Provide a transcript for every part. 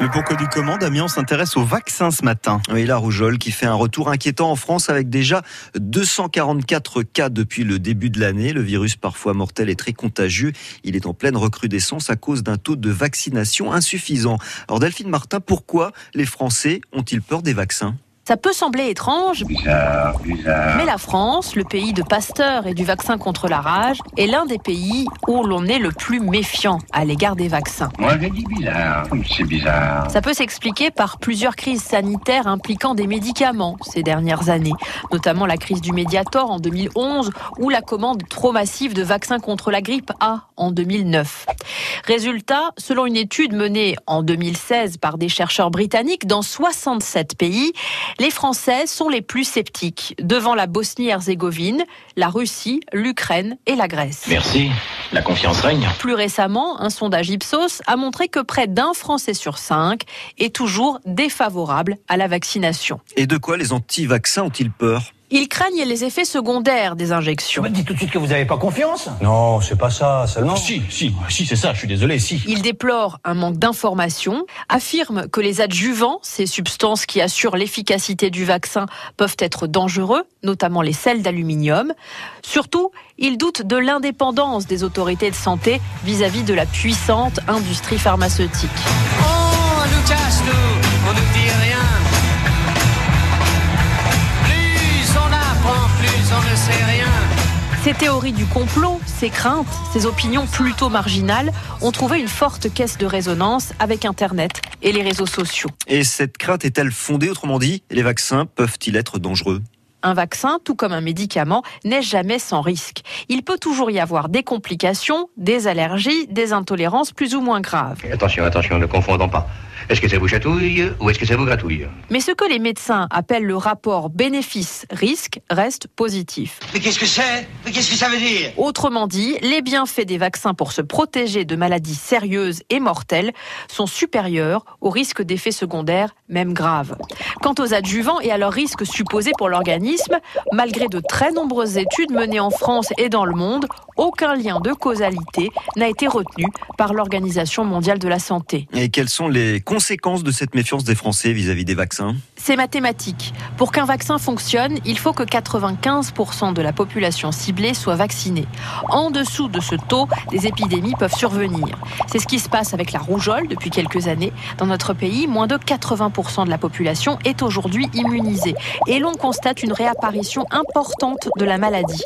Le pourquoi du comment, Damien, s'intéresse au vaccin ce matin. Oui, la rougeole qui fait un retour inquiétant en France avec déjà 244 cas depuis le début de l'année. Le virus parfois mortel et très contagieux. Il est en pleine recrudescence à cause d'un taux de vaccination insuffisant. Alors Delphine Martin, pourquoi les Français ont-ils peur des vaccins? Ça peut sembler étrange, mais la France, le pays de Pasteur et du vaccin contre la rage, est l'un des pays où l'on est le plus méfiant à l'égard des vaccins. Moi, j'ai dit bizarre. C'est bizarre. Ça peut s'expliquer par plusieurs crises sanitaires impliquant des médicaments ces dernières années, notamment la crise du Mediator en 2011 ou la commande trop massive de vaccins contre la grippe A en 2009. Résultat, selon une étude menée en 2016 par des chercheurs britanniques dans 67 pays, les Français sont les plus sceptiques devant la Bosnie-Herzégovine, la Russie, l'Ukraine et la Grèce. Merci. La confiance règne. Plus récemment, un sondage Ipsos a montré que près d'un Français sur cinq est toujours défavorable à la vaccination. Et de quoi les anti-vaccins ont-ils peur? Ils craignent les effets secondaires des injections. Dites tout de suite que vous n'avez pas confiance Non, c'est pas ça, seulement. Si, si, si, c'est ça, je suis désolé, si. Ils déplorent un manque d'informations, affirment que les adjuvants, ces substances qui assurent l'efficacité du vaccin, peuvent être dangereux, notamment les sels d'aluminium. Surtout, ils doutent de l'indépendance des autorités de santé vis-à-vis de la puissante industrie pharmaceutique. On nous cache nous, on nous dit rien. Ces théories du complot, ces craintes, ces opinions plutôt marginales ont trouvé une forte caisse de résonance avec Internet et les réseaux sociaux. Et cette crainte est-elle fondée Autrement dit, les vaccins peuvent-ils être dangereux? Un vaccin, tout comme un médicament, n'est jamais sans risque. Il peut toujours y avoir des complications, des allergies, des intolérances plus ou moins graves. Attention, attention, ne confondons pas. Est-ce que ça vous chatouille ou est-ce que ça vous gratouille? Mais ce que les médecins appellent le rapport bénéfice-risque reste positif. Mais qu'est-ce que c'est? Mais qu'est-ce que ça veut dire? Autrement dit, les bienfaits des vaccins pour se protéger de maladies sérieuses et mortelles sont supérieurs aux risques d'effets secondaires, même graves. Quant aux adjuvants et à leurs risques supposés pour l'organisme, malgré de très nombreuses études menées en France et dans le monde, aucun lien de causalité n'a été retenu par l'Organisation mondiale de la santé. Et quelles sont les conséquences de cette méfiance des Français vis-à-vis des vaccins? C'est mathématique. Pour qu'un vaccin fonctionne, il faut que 95% de la population ciblée soit vaccinée. En dessous de ce taux, des épidémies peuvent survenir. C'est ce qui se passe avec la rougeole depuis quelques années. Dans notre pays, moins de 80% de la population est aujourd'hui immunisée. Et l'on constate une réapparition importante de la maladie.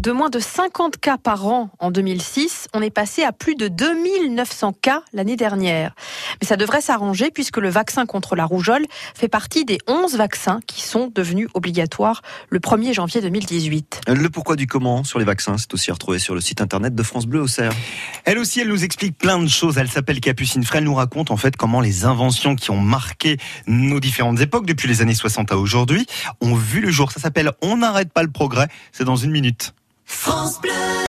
De moins de 50 cas par an en 2006, on est passé à plus de 2900 cas l'année dernière. Mais ça devrait s'arranger puisque le vaccin contre la rougeole fait partie des 11 vaccins qui sont devenus obligatoires le 1er janvier 2018. Le pourquoi du comment sur les vaccins, c'est aussi retrouvé sur le site internet de France Bleu au Cerf. Elle aussi, elle nous explique plein de choses. Elle s'appelle Capucine Frey. Elle nous raconte en fait comment les inventions qui ont marqué nos différentes époques depuis les années 60 à aujourd'hui ont vu le jour. Ça s'appelle On n'arrête pas le progrès. C'est dans une minute. France Bleu